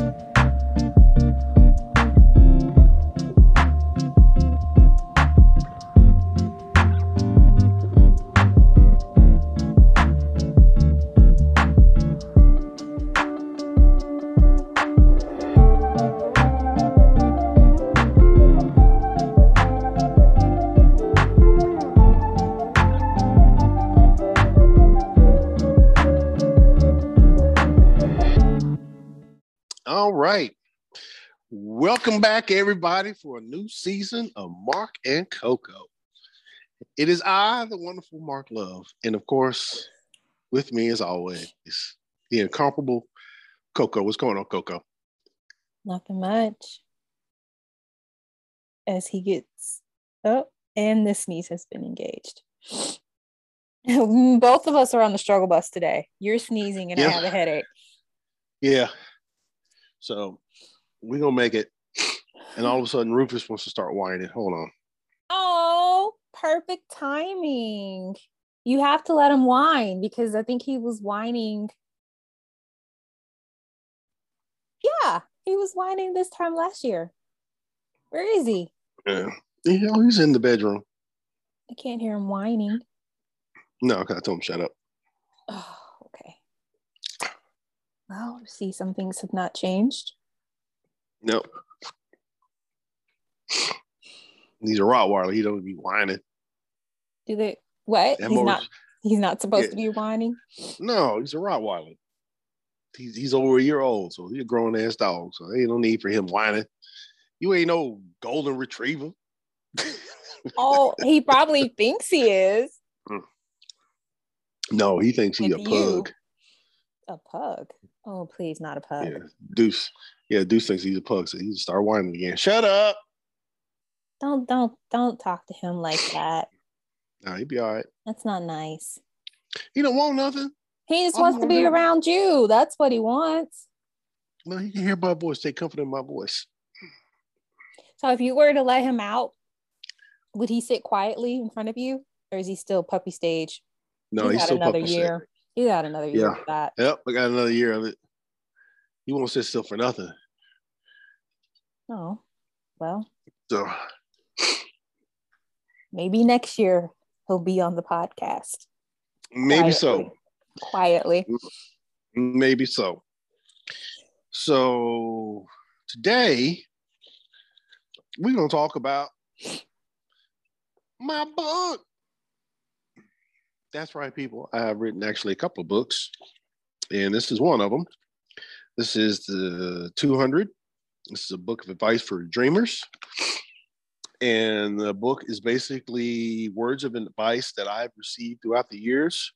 All Welcome back, everybody, for a new season of Mark and Coco. It is I, the wonderful Mark Love, and of course, with me as always, the incomparable Coco. What's going on, Coco? Nothing much. As he gets oh, and the sneeze has been engaged. Both of us are on the struggle bus today. You're sneezing and I have a headache. Yeah. So we're gonna make it. And all of a sudden, Rufus wants to start whining. Hold on. Oh, perfect timing. You have to let him whine because I think he was whining. Yeah, he was whining this time last year. Where is he? Yeah. He's in the bedroom. I can't hear him whining. No, okay, I told him shut up. Oh, okay. Well, see, some things have not changed. Nope. He's a Rottweiler. He don't be whining. Do they? What? That He's not. He's not supposed Yeah. to be whining. No, he's a Rottweiler. He's, he's over a year old, so he's a grown ass dog. So ain't no need for him whining. You ain't no golden retriever. Oh, he probably thinks he is no, he thinks he's a you. pug. a pug. Oh, please, not a pug. Yeah, Deuce. Yeah, Deuce thinks he's a pug, so he just start whining again. Shut up. Don't, don't, don't talk to him like that. Nah, he'd be all right. That's not nice. He don't want nothing. He just I'm wants to be around you. That's what he wants. No, he can hear my voice. Take comfort in my voice. So, if you were to let him out, would he sit quietly in front of you, or is he still puppy stage? No, he's, got still another puppy year. He got another year Yeah. with that. Yep, I got another year of it. He won't sit still for nothing. Oh, well, So maybe next year he'll be on the podcast. maybe so. Quietly. Maybe so. So today we're gonna talk about my book. That's right, people. I have written actually a couple of books, and this is one of them. This is the 200. This is a book of advice for dreamers. And the book is basically words of advice that I've received throughout the years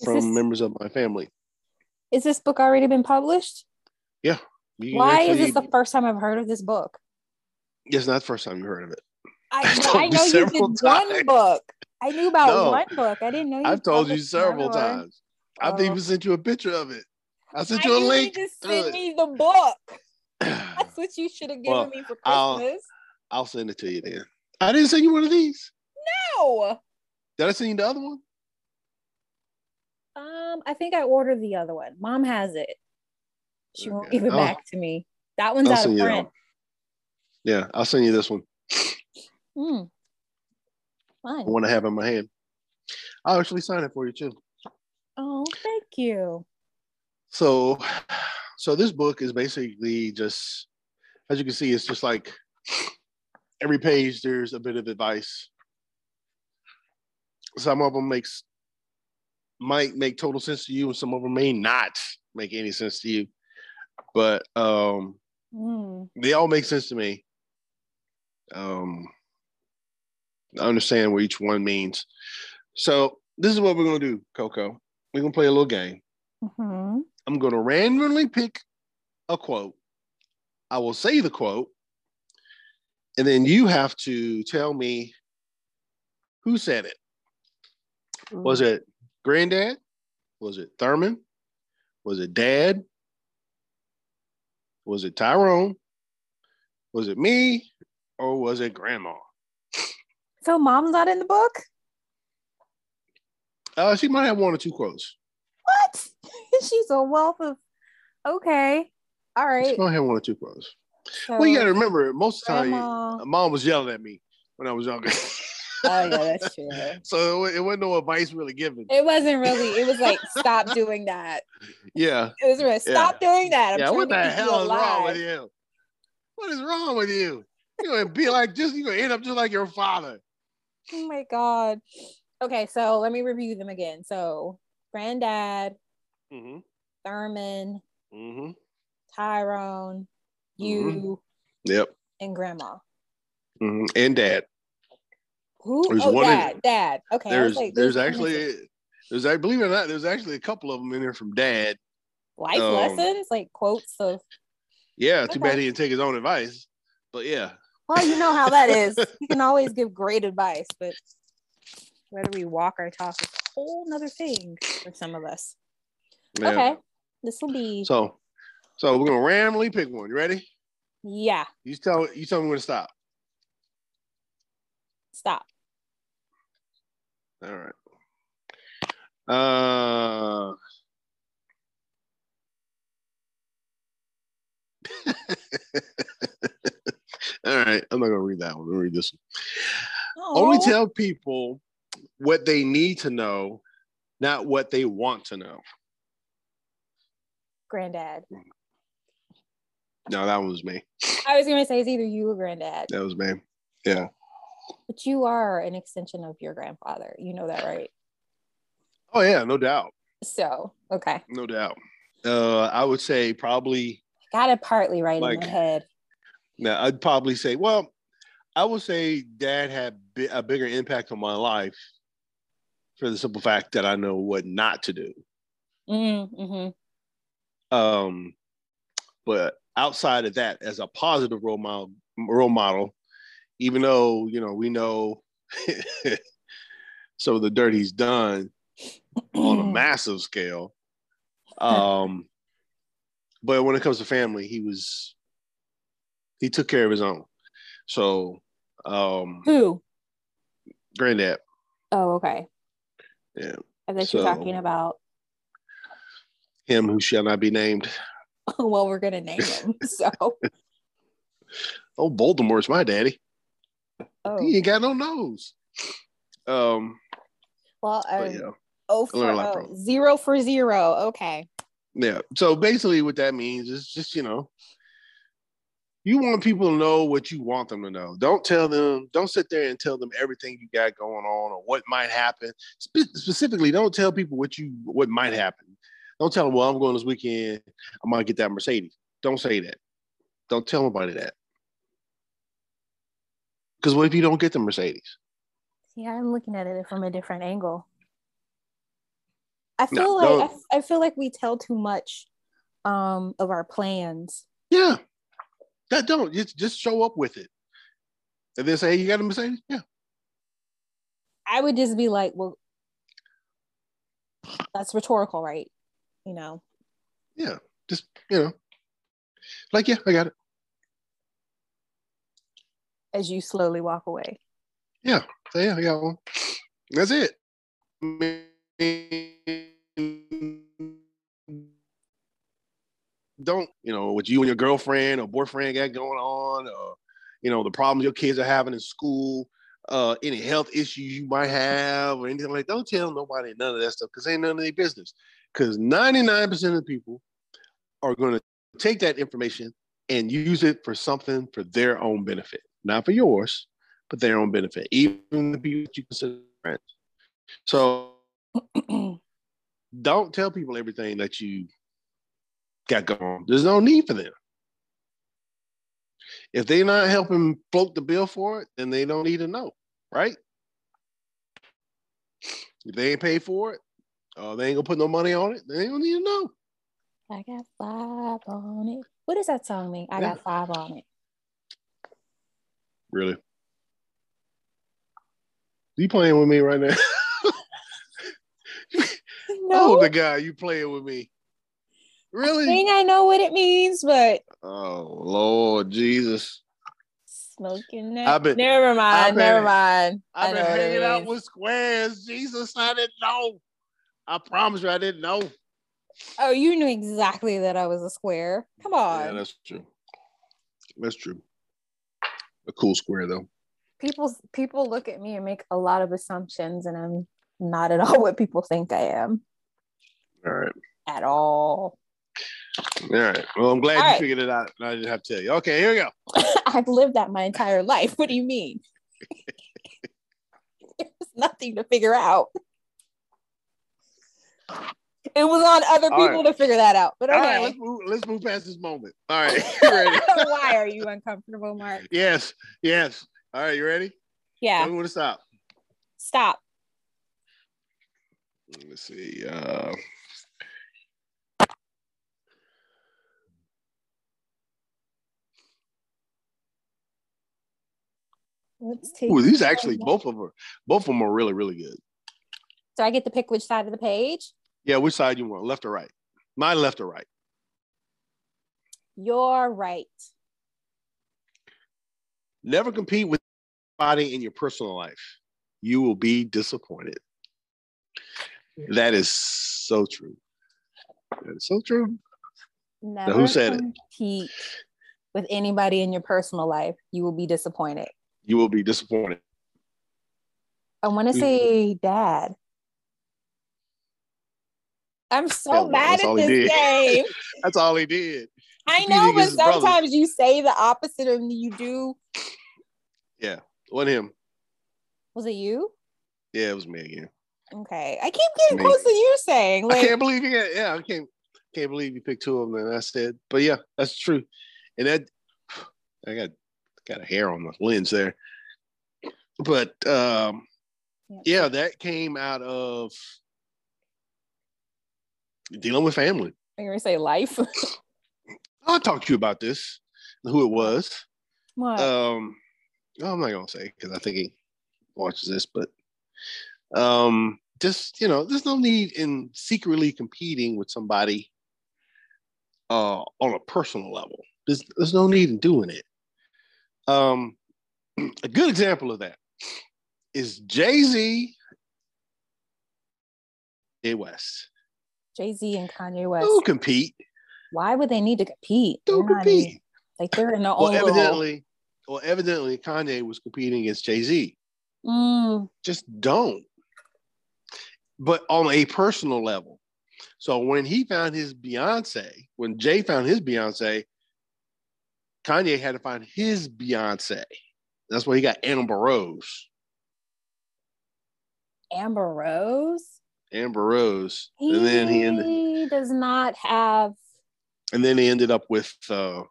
Is from this- members of my family. Is this book already been published? Yeah. Why is this the first time I've heard of this book? It's not the first time you heard of it. I, I've you know you did several one book. I knew about No. one book. I didn't know you I've told you several times. I've Oh. even sent you a picture of it. I sent you a link. to to send me the book. That's what you should have given Well, me for Christmas. I'll send it to you then. I didn't send you one of these. No. Did I send you the other one? Um, I think I ordered the other one. Mom has it. She won't give it I'll- back to me. That one's I'll out of send you that print. Yeah, I'll send you this one. Hmm. The Fun. one I have in my hand. I'll actually sign it for you too. Oh, thank you. So, so this book is basically just, as you can see, it's just like every page there's a bit of advice. Some of them makes might make total sense to you, and some of them may not make any sense to you. But um, Hmm. they all make sense to me. Um, I understand what each one means. So this is what we're gonna do, Coco. We're gonna play a little game. Mhm. I'm going to randomly pick a quote. I will say the quote, and then you have to tell me who said it. Was it granddad? Was it Thurman? Was it dad? Was it Tyrone? Was it me? Or was it grandma? So mom's not in the book? Uh, she might have one or two quotes. What? She's a wealth of okay. All right. Just go ahead one or two quotes. So, well, you got to remember, most of the time, grandma. mom was yelling at me when I was younger. Oh yeah, that's true. so it, it wasn't no advice really given. It wasn't really. It was like, stop doing that. Yeah. It was really, stop doing that. I'm yeah. What the hell is wrong with you? What is wrong with you? You're gonna be like just you're gonna end up just like your father. Oh my god. Okay, so let me review them again. So, granddad, Mm-hmm. Thurman, Mm-hmm. Tyrone, you, Yep. and grandma. hmm And dad. Who? There's oh, one in- dad. Dad. Okay. There's like, there's actually there's I believe it or not, there's actually a couple of them in there from dad. life um, lessons, like quotes of. Yeah, too bad he didn't take his own advice. But yeah. Well, you know how that is. You can always give great advice, but whether we walk or talk is a whole nother thing for some of us. yeah. Okay, this will be So so we're gonna randomly pick one. You ready? yeah. You tell you tell me when to stop. Stop. All right. Uh All right, I'm not gonna read that one. I'm read this one. Only tell people what they need to know, not what they want to know. granddad. No, that one was me. I was gonna say it's either you or granddad, That was me. Yeah. but you are an extension of your grandfather. You know that, right? Oh yeah, no doubt. So okay, No doubt. Uh I would say probably got it partly right in Like- my head. now I'd probably say, well, I would say dad had bi- a bigger impact on my life for the simple fact that I know what not to do. Mm-hmm. Um, but outside of that, as a positive role model, role model, even though you know we know some of the dirt he's done on a massive scale, um, but when it comes to family, he was he took care of his own. So, um, Who? granddad, Oh, okay. Yeah. I you So- were talking about. him who shall not be named. Well, we're gonna name him. So, Oh, Voldemort's my daddy. oh, He ain't got no nose. Um, well, um, yeah. oh, for, oh, zero for zero. Okay. Yeah. So basically, what that means is just, you know, you want people to know what you want them to know. Don't tell them, don't sit there and tell them everything you got going on or what might happen. Spe- specifically, don't tell people what you what might happen. Don't tell them, well, I'm going this weekend, I might get that Mercedes. Don't say that. Don't tell nobody that. Because what if you don't get the Mercedes? See, I'm looking at it from a different angle. I No, feel like I, don't- f- I feel like we tell too much um of our plans. Yeah. That don't just just show up with it. And then say, hey, you got a Mercedes? Yeah. I would just be like, well, that's rhetorical, right? You know, Yeah. Just, you know. Like, yeah, I got it. as you slowly walk away. Yeah, so yeah, I got one. That's it. Don't you know what you and your girlfriend or boyfriend got going on, or you know the problems your kids are having in school, uh, any health issues you might have, or anything like. Don't tell nobody none of that stuff because ain't none of their business. Because ninety nine percent of the people are going to take that information and use it for something for their own benefit, not for yours, but their own benefit, even the people that you consider friends. So don't tell people everything that you got going. There's no need for them. If they're not helping float the bill for it, then they don't need to know, right? If they ain't paid for it, or they ain't gonna put no money on it, they don't need to know. I got five on it. What does that song mean? I Yeah. got five on it. Really. You playing with me right now? No, Oh, the guy, you playing with me. I Really? think I know what it means, but Oh Lord Jesus. smoking that. I've been- never mind. been- never mind. I I've been hanging out with squares. Jesus, I didn't know. I promise you I didn't know. Oh, you knew exactly that I was a square. Come on. Yeah, that's true. That's true. A cool square though. People people look at me and make a lot of assumptions, and I'm not at all what people think I am. All right. At all. All right. Well, I'm glad All you right. figured it out. I didn't have to tell you. Okay, here we go. I've lived that my entire life. What do you mean? There's nothing to figure out. It was on other All people to figure that out. But All right, okay. let's move. Let's move past this moment. All right. Why are you uncomfortable, Mark? yes, yes. All right, you ready? Yeah. I'm gonna stop. Stop. Let's see. Uh, Let's take. ooh, these actually both of them. Both of them are really, really good. So I get to pick which side of the page. Yeah, which side you want? Left or right? Mine left or right? You're right. Never compete with anybody in your personal life. You will be disappointed. That is so true. That is so true. Never said it? with anybody in your personal life. You will be disappointed. You will be disappointed. I want to say dad. I'm so mad at this game. That's all he did. I know, but his brother. sometimes you say the opposite and you do. Yeah, what him? Was it you? Yeah, it was me again. Okay. I keep getting close to you saying, I can't believe you. Got, yeah, I can't. Can't believe you picked two of them. And I said, but yeah, that's true. And that I got got a hair on the lens there. But um, Yeah. that came out of dealing with family. you're going to say life. I'll talk to you about this, who it was. what? Um, no, I'm not gonna say because I think he watches this, but um, just you know, there's no need in secretly competing with somebody uh on a personal level. There's there's no need in doing it. Um, a good example of that is Jay Z, Jay West. Jay Z and Kanye West. Don't compete. Why would they need to compete? Don't even- compete. like they're in their Well, own evidently, well, evidently, Kanye was competing against Jay Z. Mm, just don't. But on a personal level. So when he found his Beyonce, when Jay found his Beyonce, Kanye had to find his Beyonce. That's why he got Amber Rose. Amber Rose. Amber Rose. And then he ended does not have and then he ended up with uh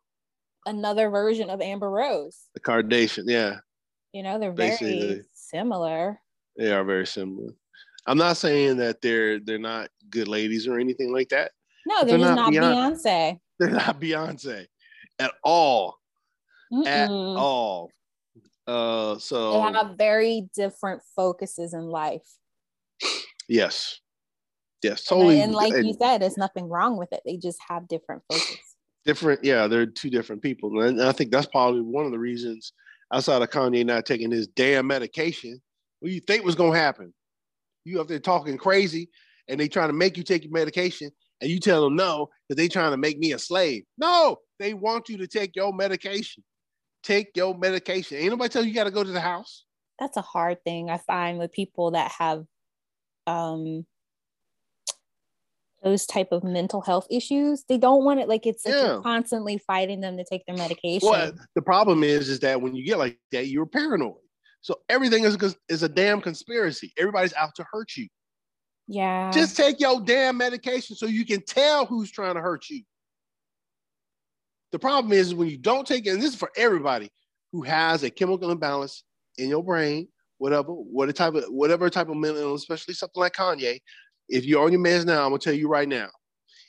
another version of Amber Rose. the Kardashian. Yeah, You know, they're very Basically. similar. they are very similar. I'm not saying that they're they're not good ladies or anything like that. No, they're, they're just not not Beyonce. Beyonce. They're not Beyonce at all. At Mm-mm. all. Uh so They have very different focuses in life. Yes. Yes, And totally. And, like and you said, there's nothing wrong with it. They just have different focus. different. Yeah, they're two different people, and I think that's probably one of the reasons. Outside of Kanye not taking his damn medication, what do you think was gonna happen? You up there talking crazy, and they trying to make you take your medication, and you tell them no because they trying to make me a slave. No, they want you to take your medication. Take your medication. Ain't nobody tell you you got to go to the house. That's a hard thing I find with people that have um those type of mental health issues. They don't want it like it's like Yeah. constantly fighting them to take their medication. Well, the problem is, is that when you get like that, you're paranoid. So everything is is a damn conspiracy. Everybody's out to hurt you. Yeah. Just take your damn medication so you can tell who's trying to hurt you. The problem is when you don't take it, and this is for everybody who has a chemical imbalance in your brain, whatever, what type of whatever type of mental illness, especially something like Kanye. If you're on your meds now, I'm gonna tell you right now.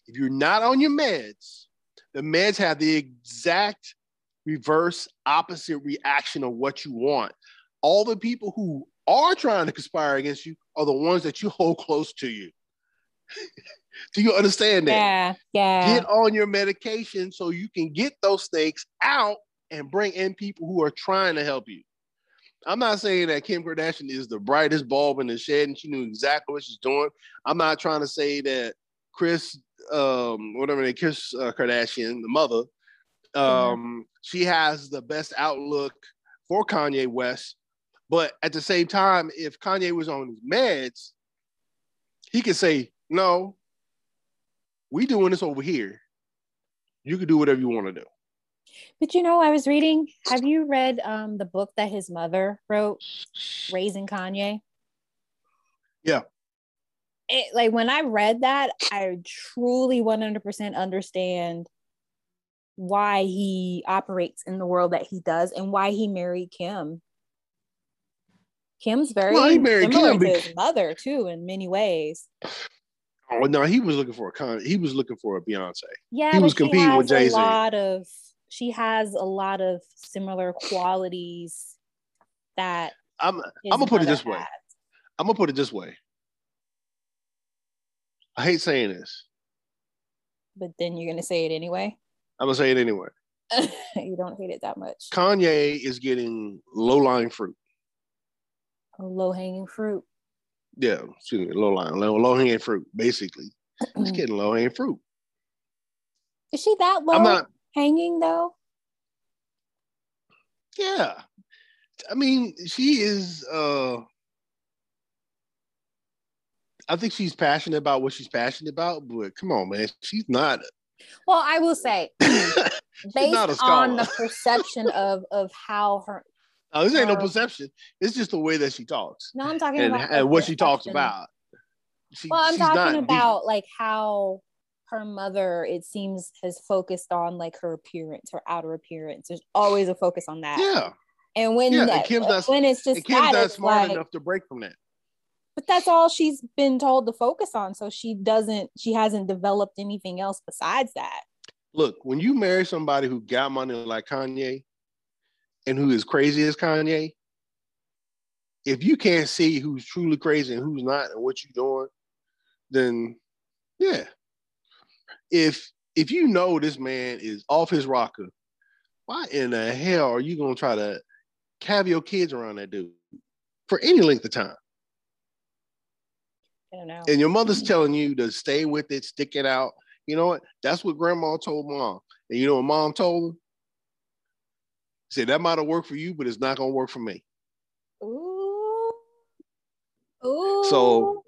If you're not on your meds, the meds have the exact reverse opposite reaction of what you want. All the people who are trying to conspire against you are the ones that you hold close to you. Do you understand that? yeah. Yeah. Get on your medication so you can get those snakes out and bring in people who are trying to help you. I'm not saying that Kim Kardashian is the brightest bulb in the shed and she knew exactly what she's doing. I'm not trying to say that Chris um, whatever they Kris uh, Kardashian, the mother, um, she has the best outlook for Kanye West. But at the same time, if Kanye was on his meds, he could say, "No, we doing this over here. You can do whatever you want to do." But you know, I was reading. Have you read um, the book that his mother wrote, Raising Kanye? Yeah. It, like when I read that, I truly 100% understand why he operates in the world that he does and why he married Kim. Kim's very well, similar Kim to his mother too in many ways. Oh no, he was looking for a con. He was looking for a Beyonce. Yeah, he was competing with Jay Z. A lot of she has a lot of similar qualities that I'm. I'm gonna put it this has. way. I'm gonna put it this way. I hate saying this, but then you're gonna say it anyway. I'm gonna say it anyway. you don't hate it that much. Kanye is getting low lying fruit. Low hanging fruit. Yeah, excuse me, low line, low, low hanging fruit. Basically, Just getting low hanging fruit. Is she that low not, hanging though. Yeah, I mean, she is. uh I think she's passionate about what she's passionate about, but come on, man, she's not well, I will say, based on the perception of of how her. Oh, this ain't no perception. It's just the way that she talks. No, I'm talking and, about and what she talks about. She, well, I'm talking about deep. like how her mother, it seems, has focused on like her appearance, her outer appearance. There's always a focus on that. Yeah. And when yeah, that, and Kim's not, when it's just Kim's that, not smart like, enough to break from that but that's all she's been told to focus on so she doesn't she hasn't developed anything else besides that look when you marry somebody who got money like kanye and who is crazy as kanye if you can't see who's truly crazy and who's not and what you're doing then yeah if if you know this man is off his rocker why in the hell are you to try to have your kids around that dude for any length of time know. And your mother's mm-hmm. telling you to stay with it, stick it out. You know what? That's what grandma told mom. And you know what mom told her? Said that might have worked for you, but it's not gonna work for me. Ooh. Ooh. So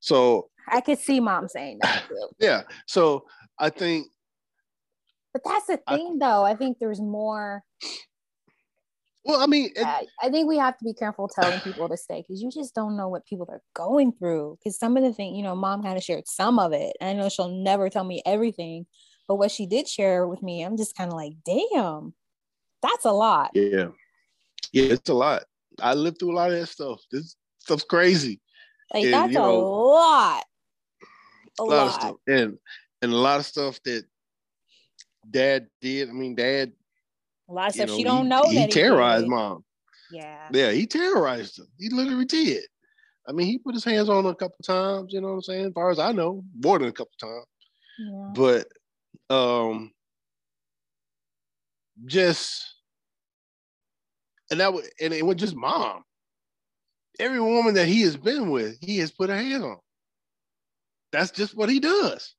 so I could see mom saying that too. yeah. So I think But that's the thing I, though. I think there's more well, I mean, it, I think we have to be careful telling people to stay because you just don't know what people are going through. Because some of the things, you know, mom kind of shared some of it. I know she'll never tell me everything, but what she did share with me, I'm just kind of like, damn, that's a lot. Yeah. Yeah, it's a lot. I lived through a lot of that stuff. This stuff's crazy. Like, and, that's you know, a lot. A, lot, lot of stuff. And, and a lot of stuff that dad did. I mean, dad a lot of stuff know, she don't know. He, he terrorized he mom. Yeah. Yeah, he terrorized her. He literally did. I mean, he put his hands on her a couple times, you know what I'm saying? As far as I know, more than a couple times. Yeah. But um just and that was and it was just mom. Every woman that he has been with, he has put a hand on. That's just what he does.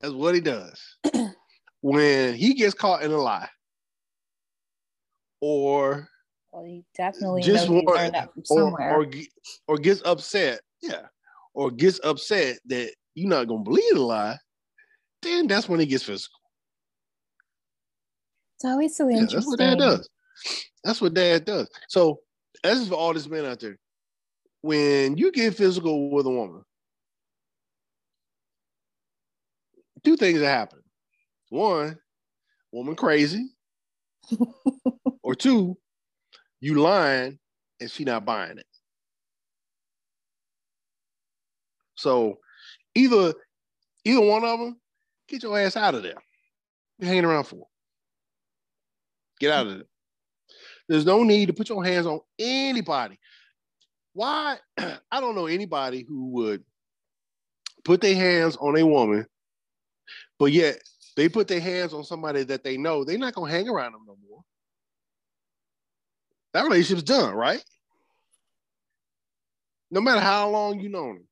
That's what he does. when he gets caught in a lie, or well, he definitely just want, learned that from somewhere. Or, or, or gets upset, yeah, or gets upset that you're not gonna believe the lie, then that's when he gets physical. It's always so interesting. Yeah, that's what dad does. That's what dad does. So is for all this men out there. When you get physical with a woman, two things are happening. One, woman crazy, or two, you lying and she not buying it. So either either one of them, get your ass out of there. You're hanging around for. Get out of there. There's no need to put your hands on anybody. Why? I don't know anybody who would put their hands on a woman, but yet they put their hands on somebody that they know, they're not gonna hang around them no more. That relationship's done, right? No matter how long you know them.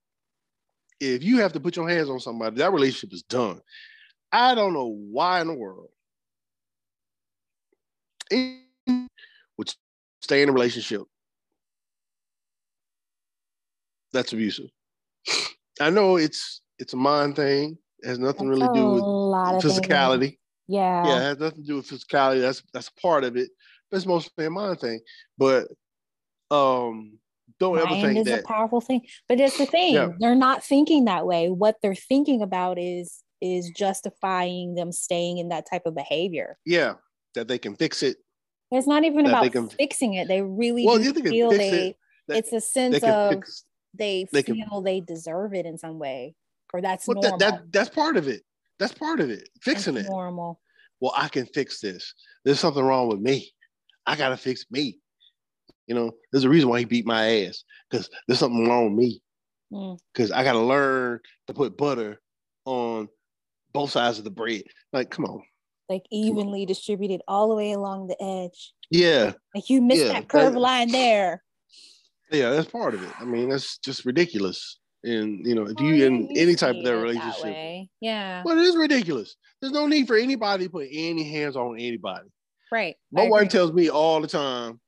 if you have to put your hands on somebody, that relationship is done. I don't know why in the world would stay in a relationship that's abusive. I know it's it's a mind thing. It has nothing That's really to do with physicality. Yeah. Yeah, it has nothing to do with physicality. That's that's part of it. But it's mostly a mind thing. But um don't ever Mind think is that a powerful thing. But it's the thing. Yeah. They're not thinking that way. What they're thinking about is is justifying them staying in that type of behavior. yeah, that they can fix it. It's not even about can- fixing it. They really Well, feel they it. That it's a sense can of fix they, they can- feel they deserve it in some way. Or that's normal. that, that that's part of it. That's part of it. Fixing That's it. normal. Well, I can fix this. There's something wrong with me. I gotta fix me. You know, there's a reason why he beat my ass because there's something wrong with me. Mm. Because I gotta learn to put butter on both sides of the bread. Like, come on. Like evenly distributed all the way along the edge. Yeah, Like you missed Yeah, that curved that- line there. yeah, that's part of it. I mean, that's just ridiculous. And you know, if you in any type of that relationship, way. Yeah. well, it is ridiculous. There's no need for anybody to put any hands on anybody. Right. My I wife agree. tells me all the time.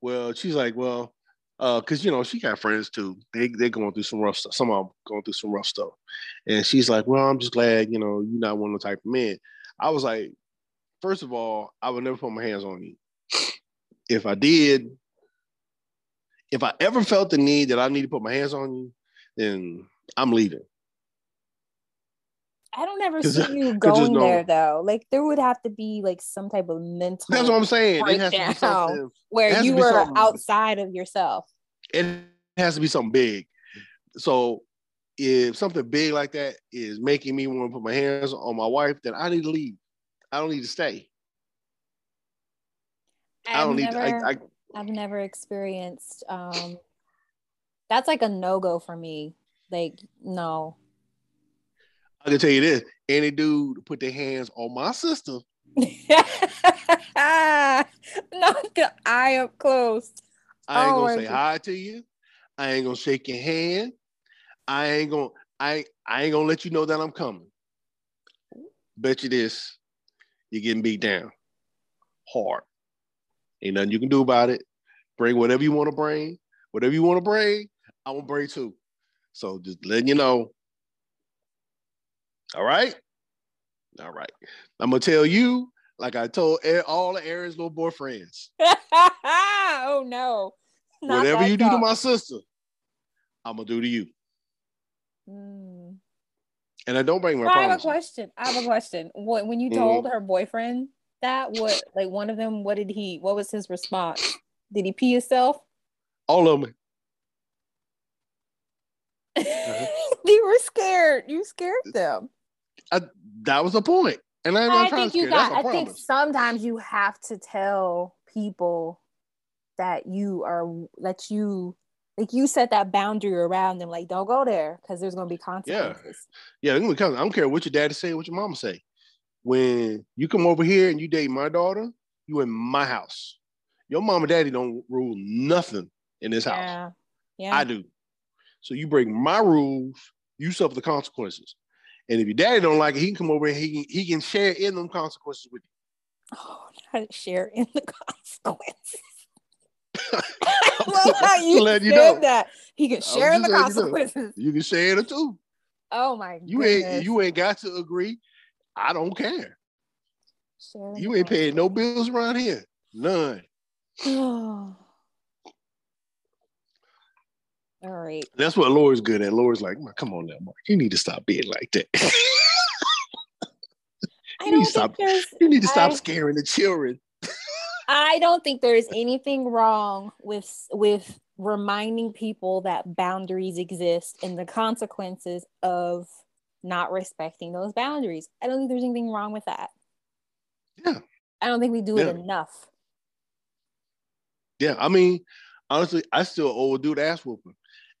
Well, she's like, well, uh, cause you know she got friends too. They they're going through some rough stuff. Some of them going through some rough stuff, and she's like, well, I'm just glad you know you're not one of the type of men. I was like, first of all, I would never put my hands on you. If I did, if I ever felt the need that I need to put my hands on you, then I'm leaving. I don't ever see you going there though. Like there would have to be like some type of mental That's what I'm saying. It has to be Breakdown. where you were something- outside of yourself. it has to be something big. So if something big like that is making me want to put my hands on my wife, then I need to leave. I don't need to stay. I I've don't need. never, I, I, I've never experienced. Um, that's like a no go for me. Like no. I can tell you this: any dude put their hands on my sister, Not the eye up close. I ain't Oh, gonna say God. hi to you. I ain't gonna shake your hand. I ain't gonna. I I ain't gonna let you know that I'm coming. Bet you this: you're getting beat down hard. Ain't nothing you can do about it. Bring whatever you want to bring. Whatever you want to bring, I'm gonna bring too. So just letting you know. All right. All right. I'm gonna tell you, like I told all of Aaron's little boyfriends, oh no. Not whatever you do to my sister, I'm gonna do to you. Mm. And I don't bring my I have a question. I have a question. What when you Mhm. told her boyfriend that what like one of them, what did he what was his response? Did he pee himself? All of them. Uh-huh. you were scared. You scared them. I, that was the point. And I I think you got a I think sometimes you have to tell people that you are that you like you set that boundary around them like don't go there because there's going to be consequences Yeah, yeah. because I don't care what your daddy say, what your mama say. When you come over here and you date my daughter, you in my house. Your mom and daddy don't rule nothing in this house. yeah yeah I do. So you break my rules, you suffer the consequences. And if your daddy don't like it, he can come over and he can, he can share in them consequences with you. oh not share in the consequences. I love how you said you know. that he can share in the letting you know. consequences You can share it too. oh my You goodness. ain't you ain't got to agree. I don't care. Share in You ain't paying no bills around here. None. all right That's what Laura's good at. Laura's like, come on now, Mark. You need to stop being like that. You need to stop. You need to stop I- scaring the children. I don't think there is anything wrong with with reminding people that boundaries exist and the consequences of not respecting those boundaries. I don't think there's anything wrong with that. Yeah. I don't think we do it enough. Yeah, I mean, honestly, I still owe a dude ass whooping.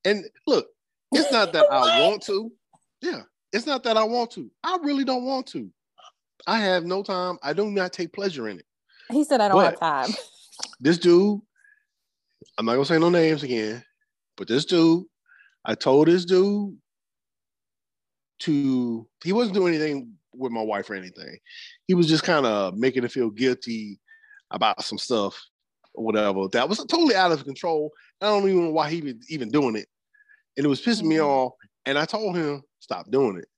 And look, it's not that I want to. Yeah, it's not that I want to. I really don't want to. I have no time. I do not take pleasure in it. He said I don't have time. This dude, I'm not gonna say no names again, but this dude, I told this dude to he wasn't doing anything with my wife or anything. He was just kind of making her feel guilty about some stuff or whatever. That was totally out of control. I don't even know why he was even doing it. And it was pissing me Mhm. off. And I told him, stop doing it.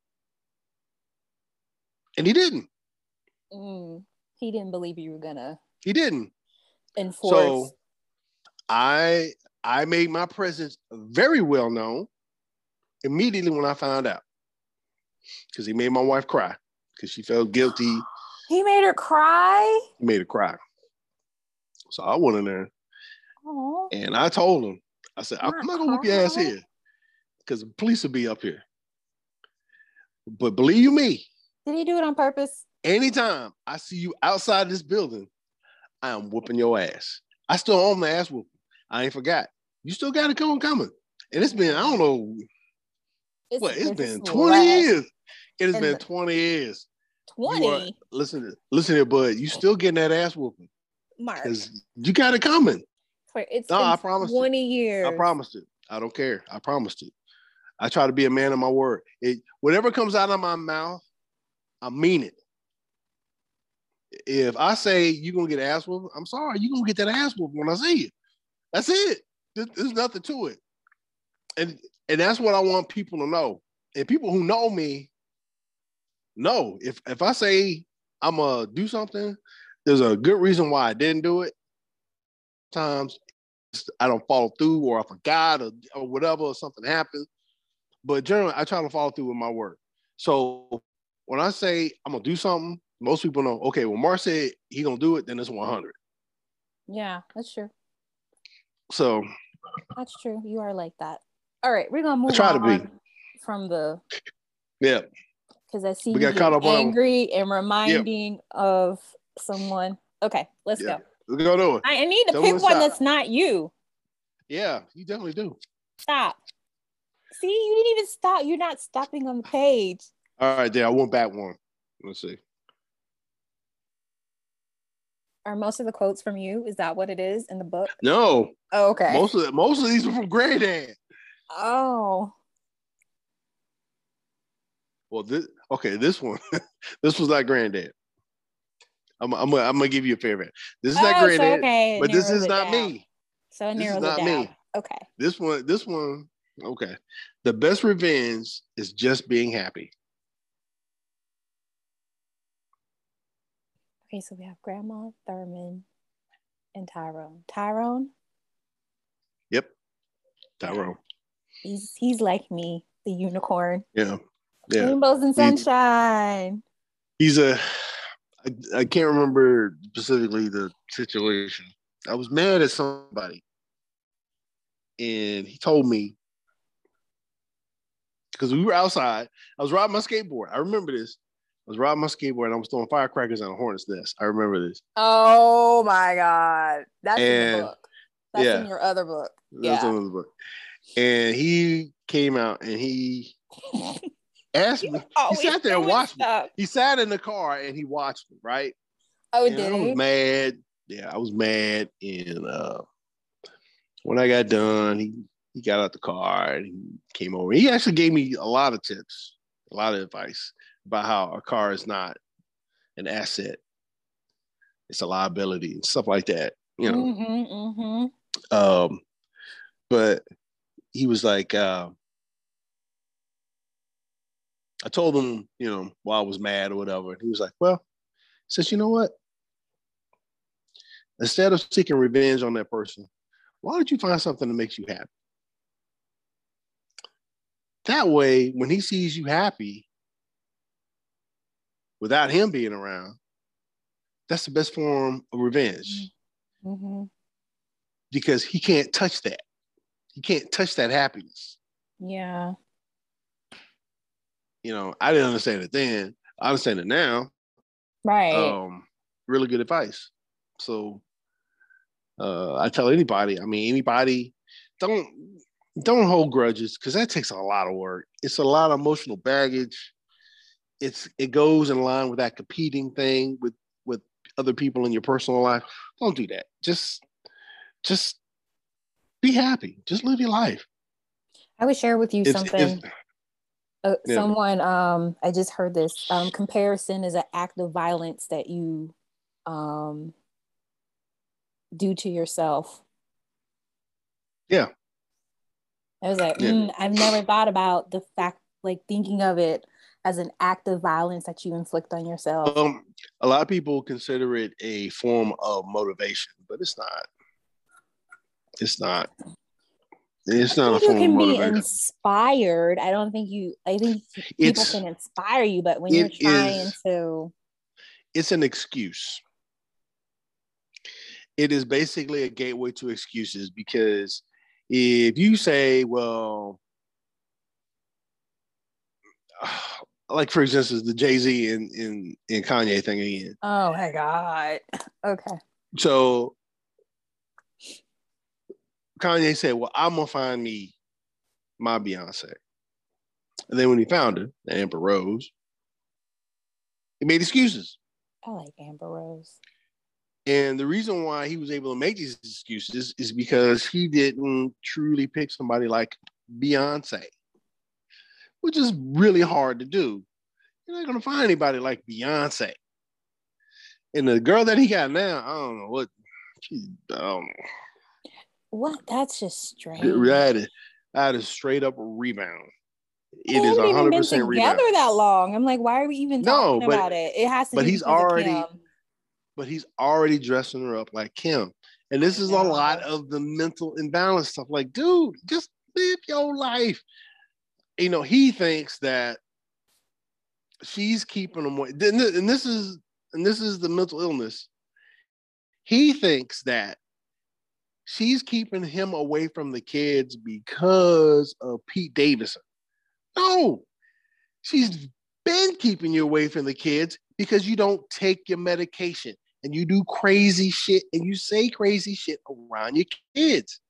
And he didn't. Mm, he didn't believe you were gonna He didn't. enforce. So I I made my presence very well known immediately when I found out. Because he made my wife cry. Because she felt guilty. he made her cry. He made her cry. So I went in there Oh, and I told him, I said, I'm Not gonna whoop your ass here. Because the police will be up here. But believe you me, did he do it on purpose? anytime I see you outside this building, I am whooping your ass. I still own the ass whooping. I ain't forgot. You still got it coming, coming. And it's been, I don't know It's, what, it's been 20 last years. It has And been 20 years. Twenty. listen, listen here, bud. You still getting that ass whooping Mark. because you got it coming. It's No, I promised it. twenty years. I promised it. I don't care. I promised it. I try to be a man of my word. It, whatever comes out of my mouth, I mean it. If I say you're gonna get ass whooped, I'm sorry, you're gonna get that ass whooped when I see it. That's it. There's nothing to it. And and that's what I want people to know. And people who know me know if if I say I'm gonna do something, there's a good reason why I didn't do it. Times I don't follow through or I forgot or, or whatever, or something happened. But generally, I try to follow through with my word. So when I say I'm gonna do something, most people know, okay, when Mark said he gonna do it, then it's 100. Yeah, that's true. So That's true. You are like that. All right, we're gonna move try to be. from the yeah, because I see We you got caught up on- angry and reminding of someone. Okay, let's Yeah. go. we're gonna it. I, need to Tell pick one stop. that's not you. Yeah, you definitely do. Stop. See, you didn't even stop. You're not stopping on the page. All right, there. I went back one. Let's see. Are most of the quotes from you? Is that what it is in the book? No, Oh, okay. most of the, most of these are from Granddad. oh, Well, this okay. This one, this was not Granddad. I'm I'm I'm gonna give you a favorite. This is oh, not so okay. but this is not down. me. So This is not down. me. Okay. This one, this one, okay. The best revenge is just being happy. Okay, so we have Grandma Thurman and Tyrone. Tyrone, Yep. Tyrone. he's he's like me, the unicorn. Yeah. Yeah. Rainbows and He- sunshine. He's a I, I can't remember specifically the situation. I was mad at somebody. And he told me because we were outside. I was riding my skateboard. I remember this. I was riding my skateboard and I was throwing firecrackers on a hornet's nest. I remember this. Oh my god. That's in the And- book. That's yeah. in your other book. That's Yeah. on the book. And he came out and he asked me. Oh, he sat there and watched me. He sat in the car and he watched me, right? Oh, And did I was he? mad. Yeah, I was mad. And uh, when I got done, he, he got out the car and he came over. He actually gave me a lot of tips, a lot of advice about how a car is not an asset. It's a liability and stuff like that. You know. Mm-hmm, mm-hmm. Um, but he was like, uh, I told him, you know, why I was mad or whatever. And he was like, well, he says, you know what? Instead of seeking revenge on that person, why don't you find something that makes you happy? That way, when he sees you happy without him being around, that's the best form of revenge Mm-hmm. because he can't touch that. He can't touch that happiness. Yeah. You know, I didn't understand it then. I understand it now. Right. Um, really good advice. So uh, I tell anybody, I mean, anybody, don't don't hold grudges because that takes a lot of work. It's a lot of emotional baggage. It's it goes in line with that competing thing with with other people in your personal life. Don't do that. Just just be happy. Just live your life. I would share with you It's- something. it's- uh, Yeah. Someone, um, I just heard this. Um, comparison is an act of violence that you um, do to yourself. Yeah. I was like, Yeah. mm, I've never thought about the fact, like thinking of it as an act of violence that you inflict on yourself. Um, a lot of people consider it a form of motivation, but it's not. It's not. It's not a think you can be inspired. I don't think you. I think people It's can inspire you, but when you're trying is- to, it's an excuse. It is basically a gateway to excuses because if you say, well, like for instance, the Jay Z and, and, and Kanye thing again. oh my god, okay, So Kanye said, Well, I'm gonna find me my Beyonce. And then when he found her, Amber Rose, he made excuses. I like Amber Rose. And the reason why he was able to make these excuses is because he didn't truly pick somebody like Beyonce, which is really hard to do. You're not gonna find anybody like Beyonce. And the girl that he got now, I don't know what she I don't know. What? That's just strange. That is, that is straight up rebound. It is even hundred percent together rebound. that long. I'm like, why are we even No, talking but- about it? It has to. but he's already- But he's already dressing her up like Kim. And this is a lot of the mental imbalance stuff. Like, dude, just live your life. You know, he thinks that she's keeping him away. And this is and this is the mental illness. He thinks that she's keeping him away from the kids because of Pete Davidson. No, she's been keeping you away from the kids because you don't take your medication and you do crazy shit and you say crazy shit around your kids.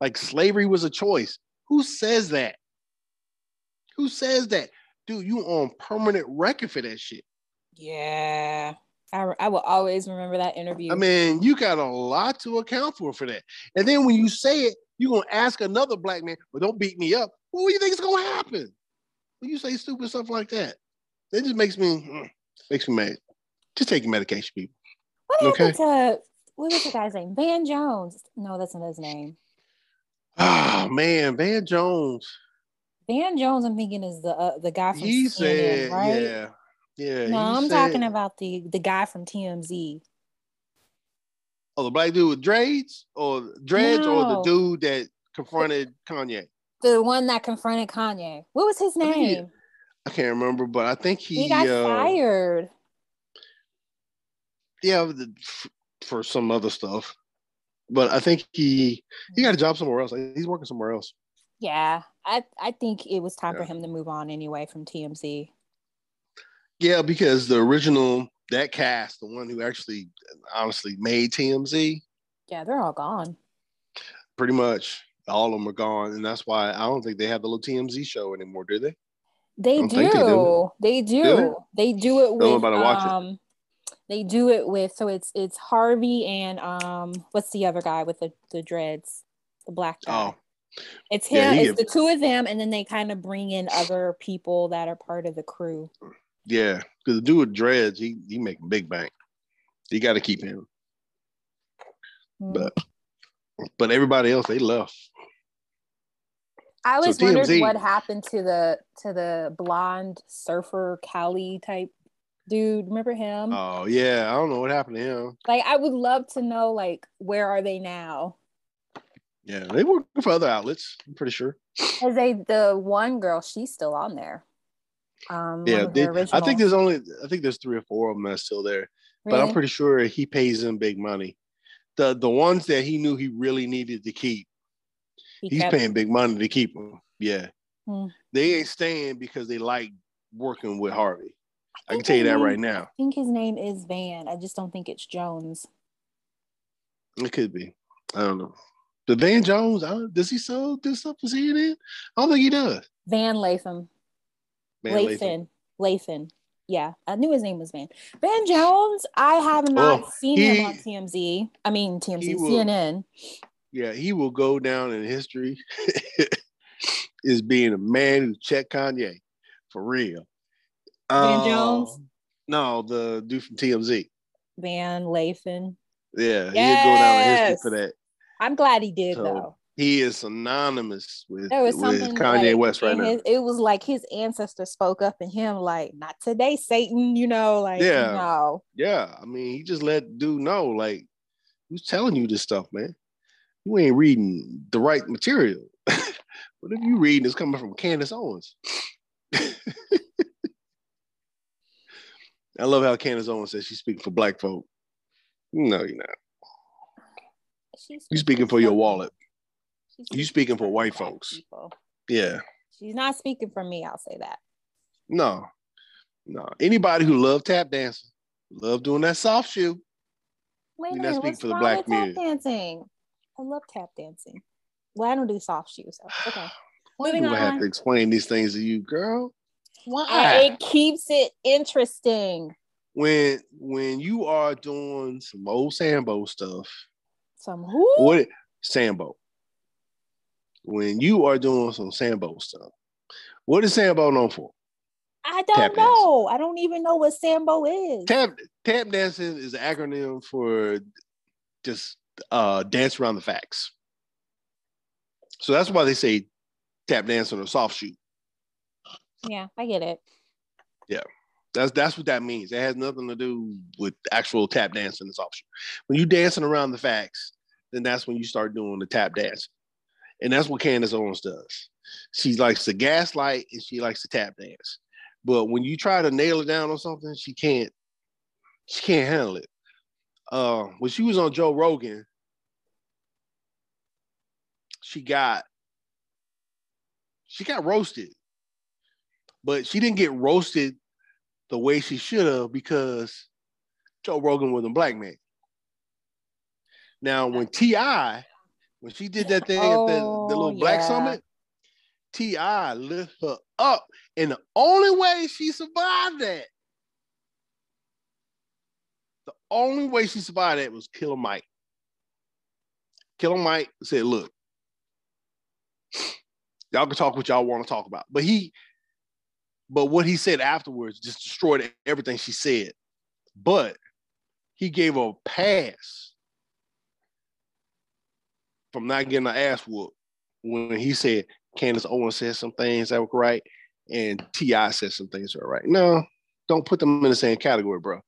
Like slavery was a choice. Who says that? Who says that? Dude, you on permanent record for that shit. Yeah, I, I will always remember that interview. I mean, you got a lot to account for for that. And then when you say it, you're gonna ask another black man, "Well, don't beat me up." What do you think is gonna happen when you say stupid stuff like that? That just makes me mm, makes me mad. Just take your medication, people. what happened okay. to what was the guy's name? Van Jones. No, that's not his name. Oh man, Van Jones. Van Jones. I'm thinking is the uh, the guy from He CNN, said, right? yeah, yeah. No, I'm said- talking about the the guy from TMZ. oh the black dude with dreads, or dreads, or the dude that confronted Kanye. The one that confronted Kanye. What was his I think he- name? I can't remember, but I think he, He, got uh, fired. yeah, the, for some other stuff. But I think he he got a job somewhere else. He's working somewhere else. Yeah, I I think it was time for him to move on anyway from TMZ. Yeah, because the original that cast, the one who actually honestly made TMZ, Yeah, they're all gone. pretty much all of them are gone, and that's why I don't think they have the little TMZ show anymore, do they? They do. they do. They do. Do They do it with watch it. um they do it with so it's it's Harvey and um what's the other guy with the, the dreads? The black guy. Oh, It's him, he it's the two of them, and then they kind of bring in other people that are part of the crew. Yeah, because the dude with dreads, he he making big bank. You got to keep him, Mm. but but everybody else they left. I so always wondered TMZ what happened to the to the blonde surfer Cali type dude. Remember him? Oh yeah, I don't know what happened to him. like I would love to know like where are they now? Yeah, they work for other outlets. I'm pretty sure. Because they the one girl, she's still on there. Um Yeah, they, I think there's only I think there's three or four of them that's still there, but I'm pretty sure he pays them big money. The the ones that he knew he really needed to keep, He he's paying big money to keep them. Yeah, Hmm. they ain't staying because they like working with Harvey. I can tell you that name- right now. I think his name is Van. I just don't think it's Jones. It could be. I don't know. The Van Jones, I does he sell this stuff for CNN? I don't think he does. Van Lathan. Van Lathan. Lathan. Yeah, I knew his name was Van. Van Jones, I have not Oh, seen he- him on TMZ. I mean TMZ, will- CNN. Yeah, he will go down in history. is being a man who checked Kanye for real. Van Uh, Jones? No, the dude from TMZ. Van Lathan. Yeah, he'll go down in history for that. I'm glad he did So, though. He is synonymous with, There was with Kanye like, West right now. his- it was like his ancestor spoke up in him, like, not today, Satan, you know, like Yeah. no. Yeah, I mean, he just let dude know, like, who's telling you this stuff, man? You ain't reading the right material. what Whatever you reading is coming from Candace Owens. I love how Candace Owens says she's speaking for black folk. No, you're not. She's You speaking for your wallet. You speaking for white folks. people. Yeah. She's not speaking for me, I'll say that. No. No. Anybody who love tap dancing, love doing that soft shoe. Wait You're not minute, speaking for the black tap dancing? I love tap dancing. Well, I don't do soft shoes. So okay. Moving I have to explain these things to you, girl? Why? Uh, it keeps it interesting. when when you are doing some old Sambo stuff, Some who? what Sambo? When you are doing some Sambo stuff, what is Sambo known for? I don't tap know. I don't even know what Sambo is. Tap tap dancing is an acronym for just uh dance around the facts. So that's why they say tap dancing or soft shoot. yeah, I get it. Yeah. That's that's what that means. It has nothing to do with actual tap dancing and soft shoe. When you dancing around the facts, then that's when you start doing the tap dancing. And that's what Candace Owens does. She likes to gaslight and she likes to tap dance. But when you try to nail it down on something, she can't she can't handle it. Uh when she was on Joe Rogan, she got she got roasted. But she didn't get roasted the way she should have because Joe Rogan was a black man. Now, when T.I., when she did that thing at the, the Oh, little black yeah. summit, T.I. lift her up. And the only way she survived that, the only way she survived that was Killer Mike. Killer Mike said, look, y'all can talk what y'all want to talk about. But he, but what he said afterwards just destroyed everything she said. But he gave her a pass from not getting her ass whooped when he said Candace Owens said some things that were right and T.I. said some things that were right. No, don't put them in the same category, bro.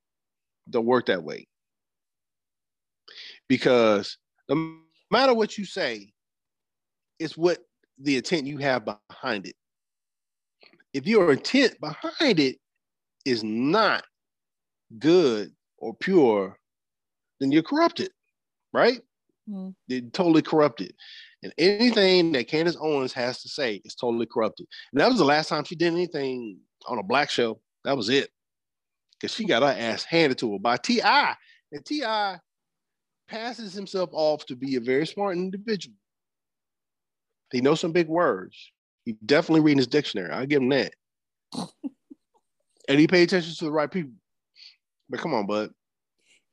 Don't work that way. Because no matter what you say, it's what the intent you have behind it. If your intent behind it is not good or pure, then you're corrupted, right? Mm. They're totally corrupted. And anything that Candace Owens has to say is totally corrupted. And that was the last time she did anything on a black show. That was it. Because she got her ass handed to her by T.I. And T.I. passes himself off to be a very smart individual. He knows some big words. He definitely reading his dictionary. I'll give him that. and he paid attention to the right people. But come on, bud.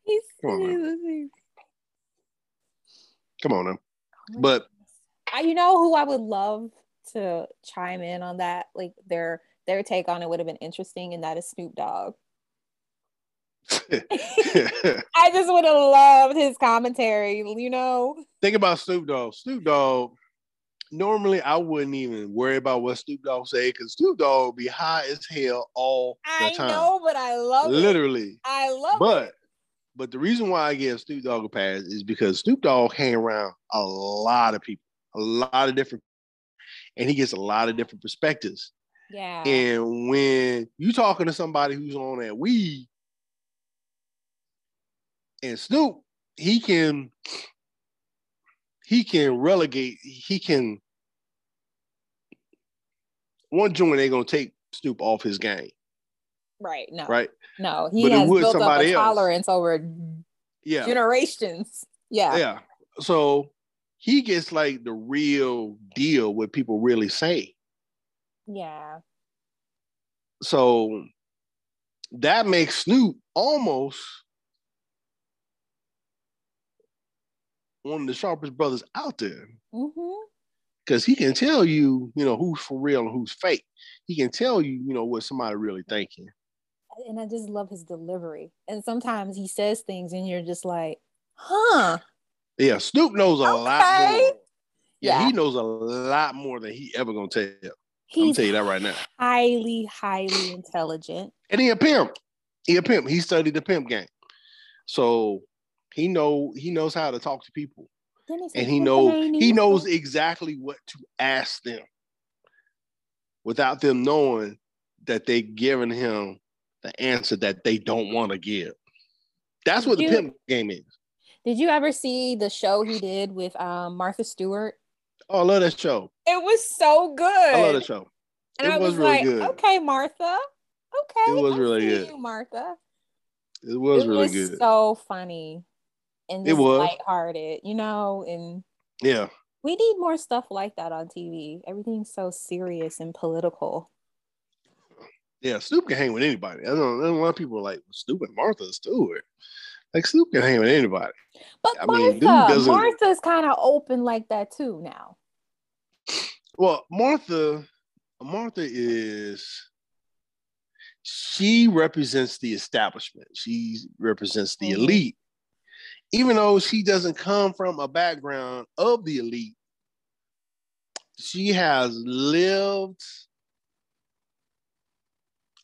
He's Come on, Come on now. Oh But I, you know who I would love to chime in on that? Like their their take on it would have been interesting, and that is Snoop Dogg. I just would have loved his commentary. You know, think about Snoop Dogg. Snoop Dogg. Normally, I wouldn't even worry about what Snoop Dogg say because Snoop Dogg be high as hell all the I time. know, but I love it. Literally. I love But it. But the reason why I give Snoop Dogg a pass is because Snoop Dogg hang around a lot of people, a lot of different, and he gets a lot of different perspectives. Yeah. And when you talking to somebody who's on that weed, and Snoop, he can he can relegate, he can one joint ain't gonna take Snoop off his game, right. No. right? No. He But has would built up somebody a else. tolerance over Yeah. generations. Yeah. Yeah. So he gets like the real deal what people really say. Yeah. So that makes Snoop almost one of the sharpest brothers out there. Mm-hmm. because he can tell you, you know, who's for real and who's fake. He can tell you, you know, what somebody really thinking. And I just love his delivery. And sometimes he says things and you're just like, huh. Yeah, Snoop knows a Okay. lot more. Yeah, Yeah. he knows a lot more than he ever gonna tell. I'm tell you that right now. highly, highly intelligent. And he a pimp. He a pimp. He studied the pimp game. So he know he knows how to talk to people. He and he "Pimpin' knows he knows exactly what to ask them without them knowing that they giving him the answer that they don't want to give. That's what the You- pimp game is. Did you ever see the show he did with um, Martha Stewart? Oh, I love that show. It was so good. I love that show. And It I was was, really like, good. okay, Martha. Okay. It was I really good. You, Martha. It was it really was good. so funny and It was. lighthearted, you know, and yeah. we need more stuff like that on TV. Everything's so serious and political. Yeah. Snoop can hang with anybody. I know, I know a lot of people are like Snoop and Martha Stewart. Like Snoop can hang with anybody. But I mean, Martha, doesn't- Martha's kind of open like that too now. Well, Martha, Martha is she represents the establishment. She represents the Mhm. elite. Even though she doesn't come from a background of the elite, she has lived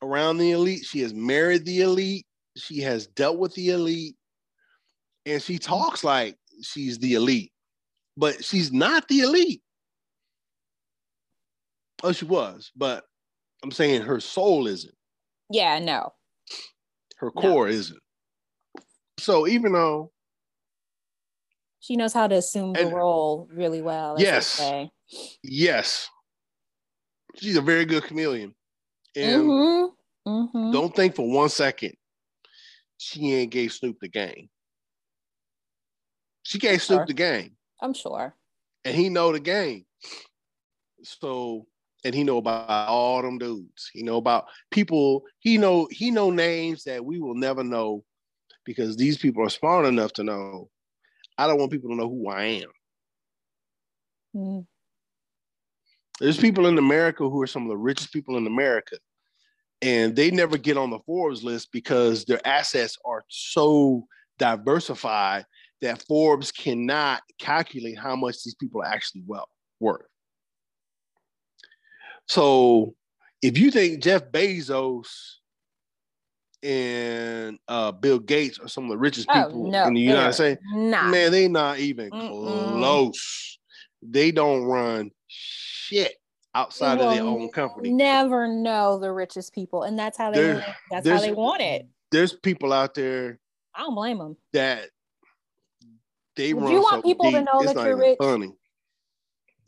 around the elite. She has married the elite. She has dealt with the elite. And she talks like she's the elite, but she's not the elite. Oh, she was, but I'm saying her soul isn't, Yeah, no. her No. core isn't. So even though, She knows how to assume the And- role really well. Yes. yes, she's a very good chameleon, and Mhm. Mhm. don't think for one second she ain't gave Snoop the game. She gave Snoop Sure. the game, I'm sure. and he know the game. So, and he know about all them dudes. He know about people. He know he know names that we will never know because these people are smart enough to know. I don't want people to know who I am. Mm. There's people in America who are some of the richest people in America, and they never get on the Forbes list because their assets are so diversified that Forbes cannot calculate how much these people are actually well worth. So, if you think Jeff Bezos and uh, Bill Gates are some of the richest Oh, people no, in the United States, Nah. man, they're not even Mm-mm. close. They don't run shit outside of their own company. Never know the richest people, and that's how they. There- want it. That's how there's- they want it. There's people out there I don't blame them. that they you want people to know that you're rich? Funny.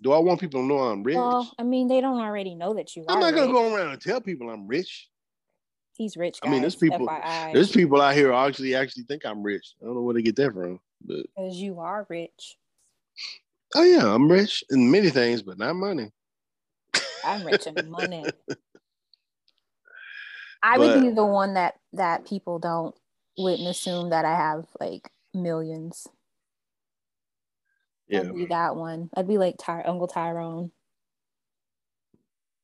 Do I want people to know I'm rich? Well, I mean, they don't already know that you are. I'm not gonna rich. go around and tell people I'm rich. He's rich. I mean, there's people- FYI, There's people out here who actually actually think I'm rich. I don't know where they get that from. But because you are rich. Oh yeah, I'm rich in many things, but not money. I'm rich in money. I would be the one that that people don't wouldn't assume that I have like millions. Yeah, I'd be that one. I'd be like Ty- Uncle Tyrone.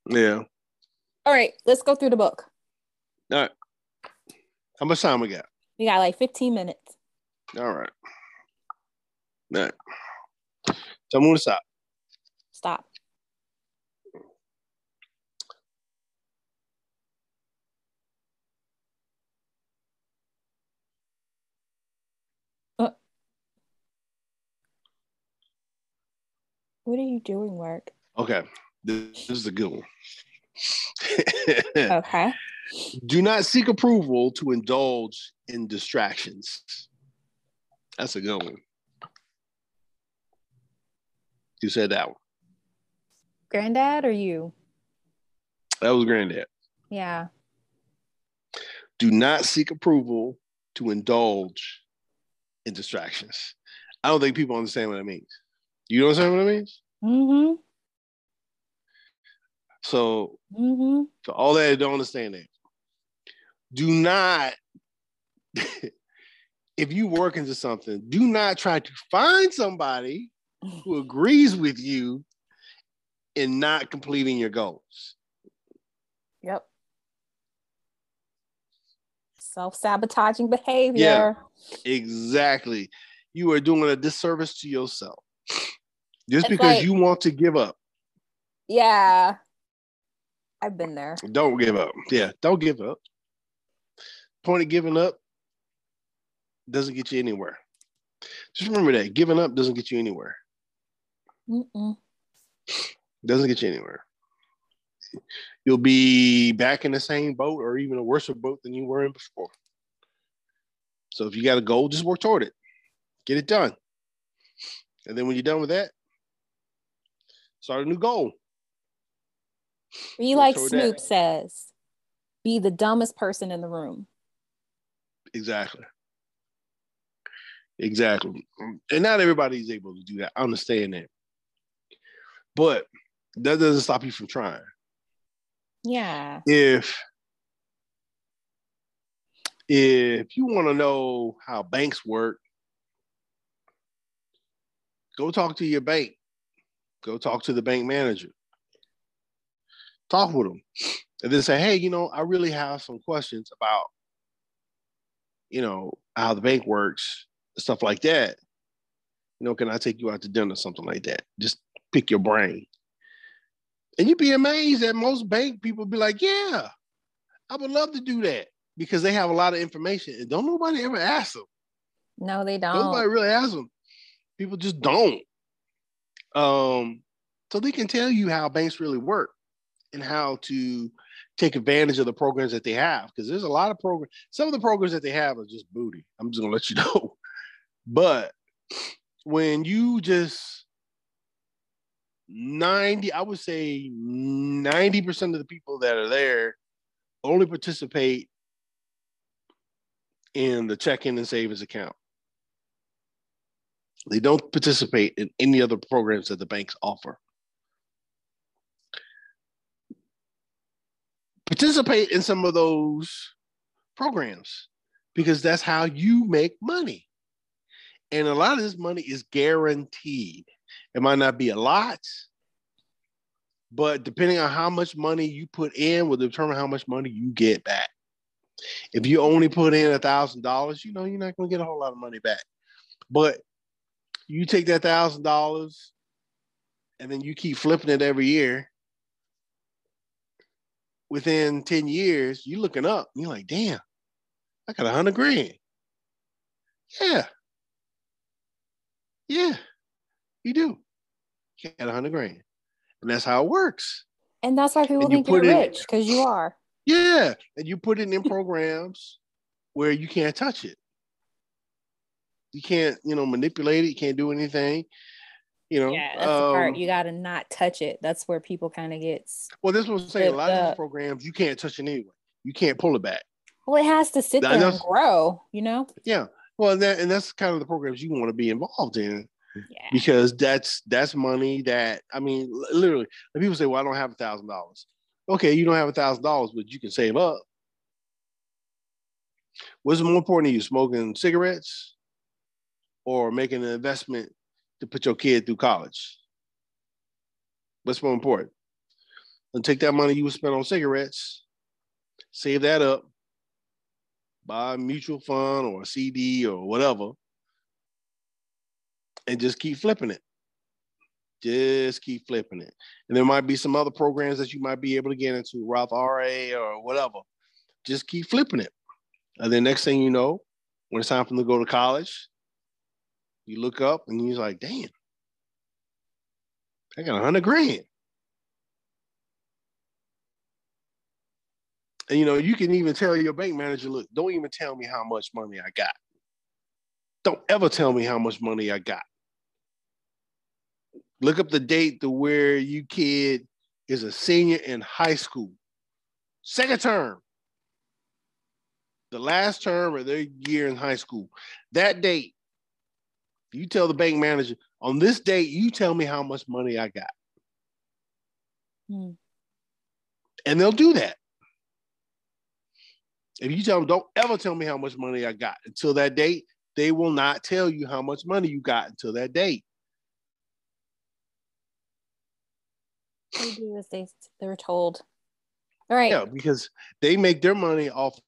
yeah. All right, let's go through the book. All right. How much time we got? We got like 15 minutes. All right. All right. Tell me to stop. Stop. Uh. What are you doing, work? Okay. This, this is a good one. Okay. Do not seek approval to indulge in distractions. That's a good one. You said that one. Granddad or you? That was granddad. Yeah. Do not seek approval to indulge in distractions. I don't think people understand what that means. You don't understand what it means? Mm-hmm. So Mm-hmm. So all that don't understand that. Do not, if you work into something, do not try to find somebody who agrees with you in not completing your goals. Yep. Self sabotaging behavior. Yeah, exactly. You are doing a disservice to yourself just it's because like, you want to give up. Yeah. I've been there. Don't give up. Yeah, don't give up. Point of giving up doesn't get you anywhere. Just remember that giving up doesn't get you anywhere. Mm-mm. Doesn't get you anywhere. You'll be back in the same boat or even a worse boat than you were in before. So if you got a goal, just work toward it. Get it done. And then when you're done with that, start a new goal. Be like Snoop that. says, be the dumbest person in the room. Exactly. Exactly. And not everybody's able to do that. I understand that. But that doesn't stop you from trying. Yeah. If if you want to know how banks work, go talk to your bank. Go talk to the bank manager. Talk with them. And then say, hey, you know, I really have some questions about, you know, how the bank works, stuff like that. You know, can I take you out to dinner, something like that? Just pick your brain. And you'd be amazed that most bank people be like, yeah, I would love to do that because they have a lot of information and don't nobody ever ask them. No, they don't. Nobody really asks them. People just don't. Um, so they can tell you how banks really work and how to take advantage of the programs that they have because there's a lot of programs. Some of the programs that they have are just booty. I'm just gonna let you know. But when you just 90, I would say 90% of the people that are there only participate in the checking and savings account. They don't participate in any other programs that the banks offer. Participate in some of those programs because that's how you make money. And a lot of this money is guaranteed. It might not be a lot, but depending on how much money you put in will determine how much money you get back. If you only put in a thousand dollars, you know you're not going to get a whole lot of money back. But you take that thousand dollars and then you keep flipping it every year. Within 10 years, you're looking up, you're like, damn, I got a hundred grand. Yeah, yeah, you do. You get a hundred grand, and that's how it works. And that's why people think you're rich because you are. Yeah, and you put it in programs where you can't touch it. You can't, you know, manipulate it. You can't do anything. You know, yeah, that's um, the part you got to not touch it. That's where people kind of gets. Well, this was saying a lot of these programs you can't touch it anyway. You can't pull it back. Well, it has to sit there and grow. You know. Yeah, well, and, that, and that's kind of the programs you want to be involved in. Because that's that's money that I mean, literally, people say, "Well, I don't have a thousand dollars." Okay, you don't have a thousand dollars, but you can save up. What's more important to you, smoking cigarettes or making an investment to put your kid through college? What's more important? And take that money you would spend on cigarettes, save that up, buy a mutual fund or a CD or whatever, and just keep flipping it. Just keep flipping it. And there might be some other programs that you might be able to get into, Roth IRA or whatever. Just keep flipping it. And then next thing you know, when it's time for them to go to college, you look up and you're like, damn, I got a hundred grand. And you know, you can even tell your bank manager, look, don't even tell me how much money I got. Don't ever tell me how much money I got. Look up the date to where you kid is a senior in high school. Second term. The last term of their year in high school. That date, you tell the bank manager, on this date, you tell me how much money I got. Hmm. And they'll do that. If you tell them, don't ever tell me how much money I got until that date, they will not tell you how much money you got until that date. They do as they they were told. All right. Yeah, because they make their money off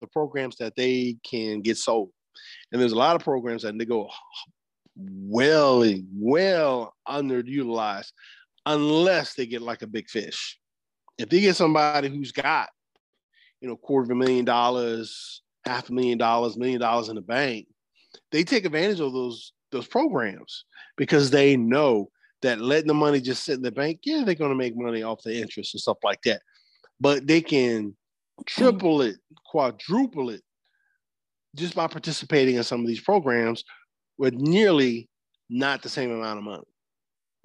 the programs that they can get sold. And there's a lot of programs that they go well, well underutilized unless they get like a big fish. If they get somebody who's got, you know, quarter of a million dollars, half a million dollars, million dollars in the bank, they take advantage of those those programs because they know that letting the money just sit in the bank, yeah, they're going to make money off the interest and stuff like that. But they can triple it, quadruple it just by participating in some of these programs with nearly not the same amount of money.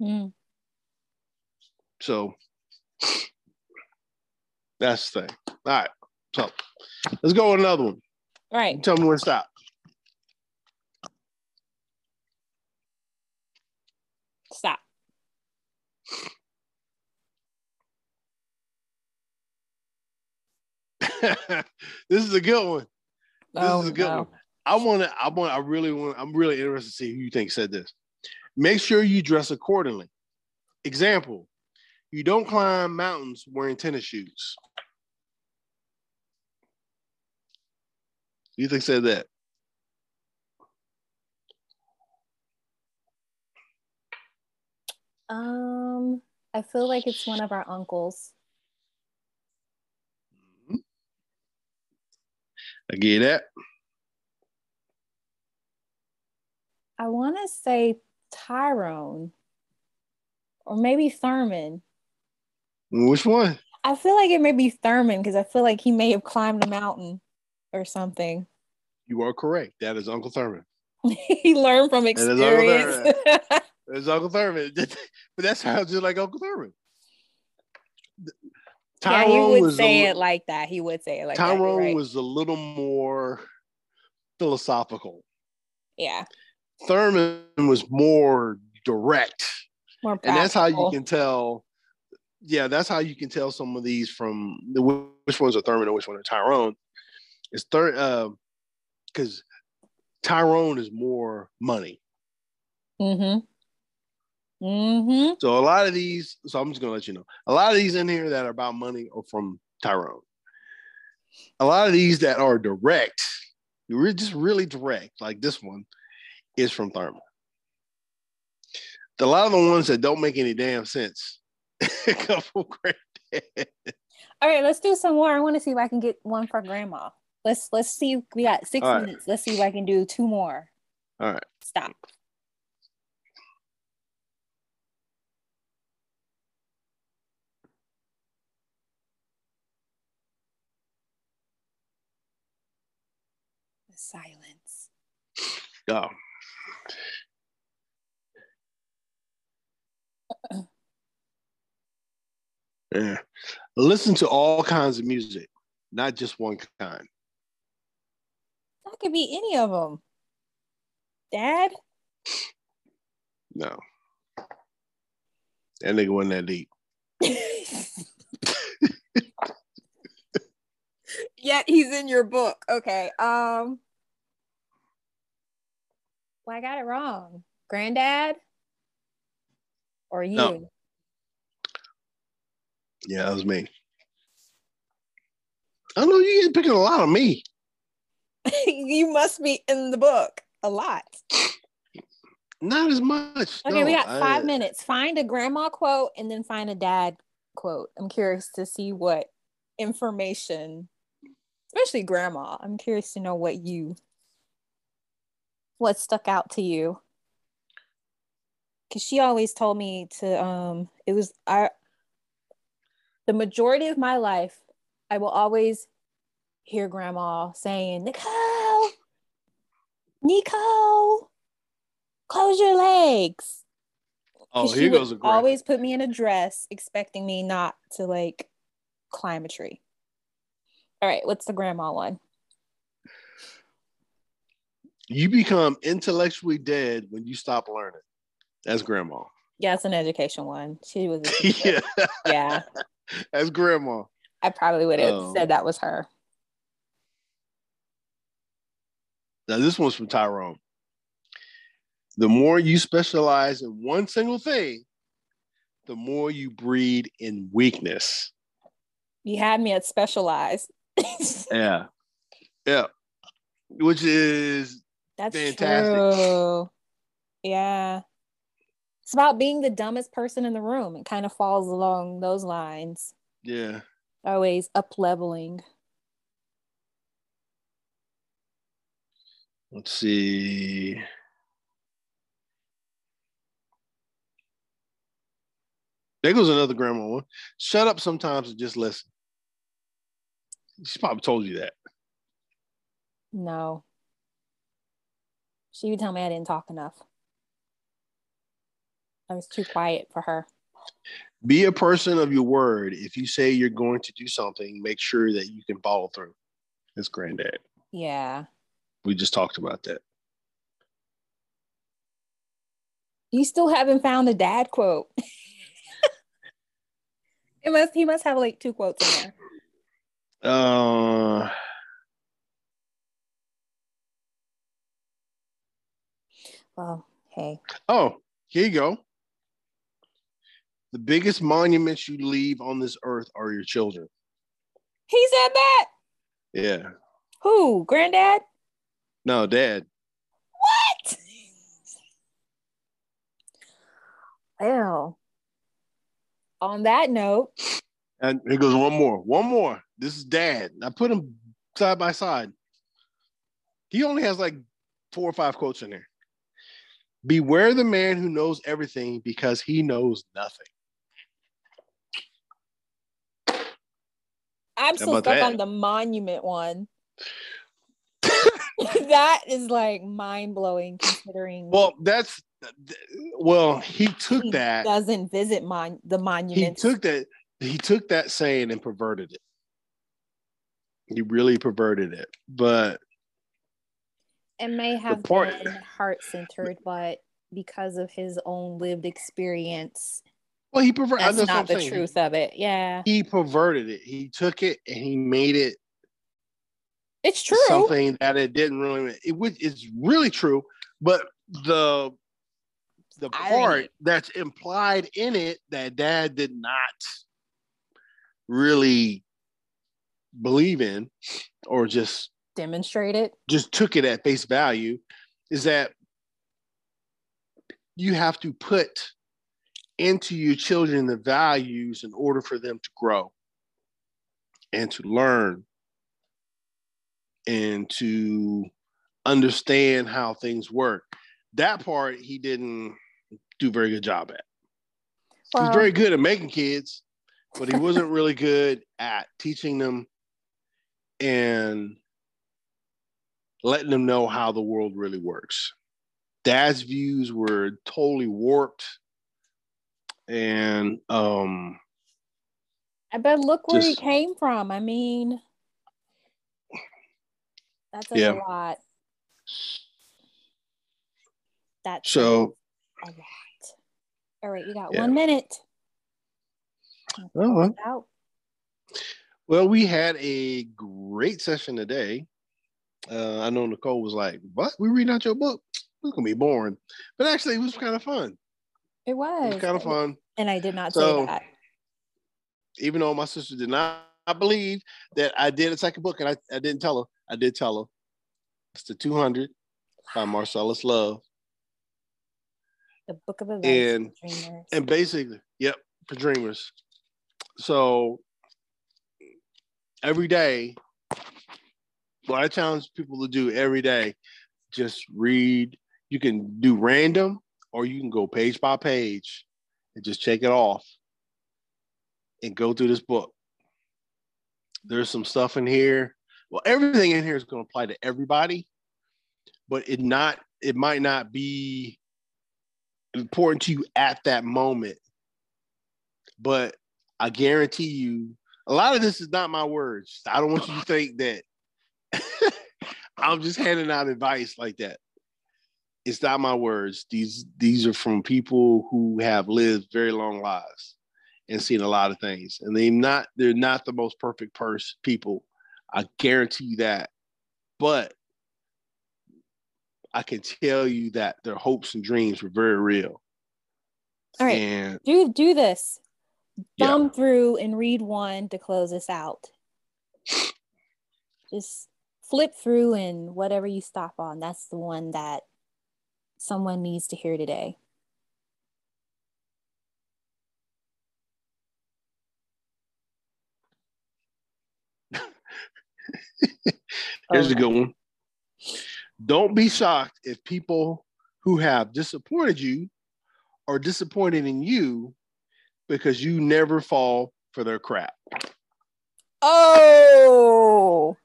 Mm. So that's the thing. All right. So let's go with another one. All right. Tell me when to stop. Stop. this is a good one. This oh, is a good no. one. I want to. I want. I really want. I'm really interested to see who you think said this. Make sure you dress accordingly. Example: You don't climb mountains wearing tennis shoes. Who you think said that? Um, I feel like it's one of our uncles. I get that. I want to say Tyrone or maybe Thurman. Which one? I feel like it may be Thurman because I feel like he may have climbed a mountain or something. You are correct. That is Uncle Thurman. he learned from experience. It's Uncle Thurman. but that sounds just like Uncle Thurman. Tyrone yeah, he would say a, it like that. He would say it like Tyrone that. Tyrone right. was a little more philosophical. Yeah. Thurman was more direct. More and that's how you can tell. Yeah, that's how you can tell some of these from the which ones are Thurman and which one are Tyrone. It's third because uh, Tyrone is more money. Mm-hmm. Mm-hmm. So a lot of these, so I'm just gonna let you know, a lot of these in here that are about money are from Tyrone. A lot of these that are direct, you're just really direct, like this one, is from Thurman. A lot of the ones that don't make any damn sense come from granddad. All right, let's do some more. I want to see if I can get one for grandma. Let's let's see. We got six All minutes. Right. Let's see if I can do two more. All right. Stop. Silence. Oh. yeah. Listen to all kinds of music, not just one kind. That could be any of them. Dad? No. That nigga wasn't that deep. Yet he's in your book. Okay. Um well, I got it wrong. Granddad? Or you? No. Yeah, that was me. I know you ain't picking a lot of me. you must be in the book a lot. Not as much. Okay, no, we got five I, minutes. Find a grandma quote and then find a dad quote. I'm curious to see what information, especially grandma. I'm curious to know what you, what stuck out to you. Cause she always told me to, um, it was our, the majority of my life, I will always hear grandma saying, Nicole, Nico, close your legs. Oh, here goes a always put me in a dress, expecting me not to like climb a tree. All right, what's the grandma one? You become intellectually dead when you stop learning. That's grandma. Yeah, it's an education one. She was. yeah. Yeah. That's grandma. I probably would have um, said that was her. Now, this one's from Tyrone. The more you specialize in one single thing, the more you breed in weakness. You had me at specialized. yeah. Yeah. Which is That's fantastic. true. Yeah. It's about being the dumbest person in the room. It kind of falls along those lines. Yeah. Always up leveling. Let's see. There goes another grandma one. Shut up sometimes and just listen. She probably told you that. No. She would tell me I didn't talk enough. I was too quiet for her. Be a person of your word. If you say you're going to do something, make sure that you can follow through. It's granddad. Yeah. We just talked about that. You still haven't found the dad quote. it must he must have like two quotes in there. Uh Well, hey. oh, here you go. The biggest monuments you leave on this earth are your children. He said that? Yeah. Who? Granddad? No, dad. What? Well, on that note, And here goes one more. One more. This is dad. I put him side by side. He only has like four or five quotes in there. Beware the man who knows everything because he knows nothing. I'm still stuck that? on the monument one. that is like mind blowing considering Well, that's well, he took he that. doesn't visit mon- the He took that. He took that saying and perverted it. He really perverted it. But it may have been heart centered, but because of his own lived experience, well, he perverted. that's what not the saying. truth of it. Yeah, He perverted it. He took it and he made it it's true. something that it didn't really it would it's really true but the the part that's implied in it that dad did not really believe in or just Demonstrate it. just took it at face value is that you have to put into your children the values in order for them to grow and to learn and to understand how things work. That part he didn't do a very good job at. he Well, was very good at making kids, but he wasn't really good at teaching them and letting them know how the world really works. Dad's views were totally warped and um I bet look where he came from. I mean, that's a Yeah. lot. That's so a lot. All right, you got Yeah. one minute. oh, well. Well, we had a great session today. Uh, I know Nicole was like, "What? We reading out your book? It's gonna be boring," but actually, it was kind of fun. It It was was kind of fun, and I did not So- say that. even though my sister did not believe that I did a second book, and I, I didn't tell her. I did tell her. It's the 200 by Marcellus Love, The Book of Advice and- Dreamers. and basically, yep, for dreamers. So every day, what I challenge people to do every day, just read. You can do random, or you can go page by page and just check it off and go through this book. There's some stuff in here. Well, everything in here is going to apply to everybody, but it not it might not be important to you at that moment. But I guarantee you, a lot of this is not my words. I don't want you to think that I'm just handing out advice like that. It's not my words. These these are from people who have lived very long lives and seen a lot of things. And they're not they're not the most perfect person people. I guarantee you that. But I can tell you that their hopes and dreams were very real. All right. And Do do this. Yeah. Thumb through and read one to close us out. Just flip through and whatever you stop on, that's the one that someone needs to hear today. here's a oh good one. Don't be shocked if people who have disappointed you are disappointed in you because you never fall for their crap. Oh,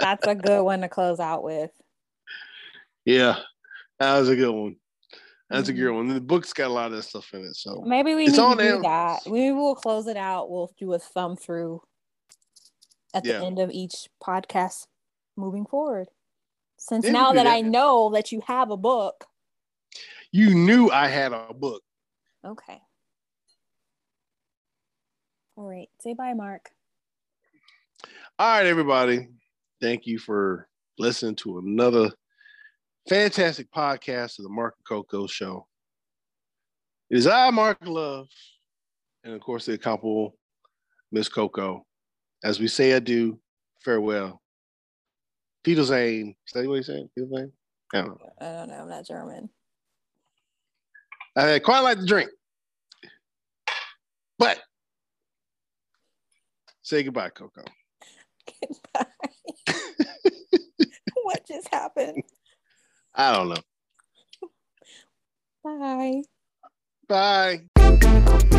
that's a good one to close out with. Yeah, that was a good one. That's a Mhm. good one. The book's got a lot of that stuff in it. So Maybe we It's need to do that. We'll close it out. We'll do a thumb through at the end of each podcast moving forward. Since Yeah, now that that. I know that you have a book, you knew I had a book. okay. All right. Say bye, Mark. All right, everybody. Thank you for listening to another fantastic podcast of the Mark and Coco Show. It is I, Mark Love, and of course the couple, Miss Coco. As we say adieu, farewell. Wiedersehen. Is that what you're saying? Wiedersehen? I don't know. I don't know. I'm not German. I quite like to drink. But say goodbye, Coco. What just happened? I don't know. Bye. Bye.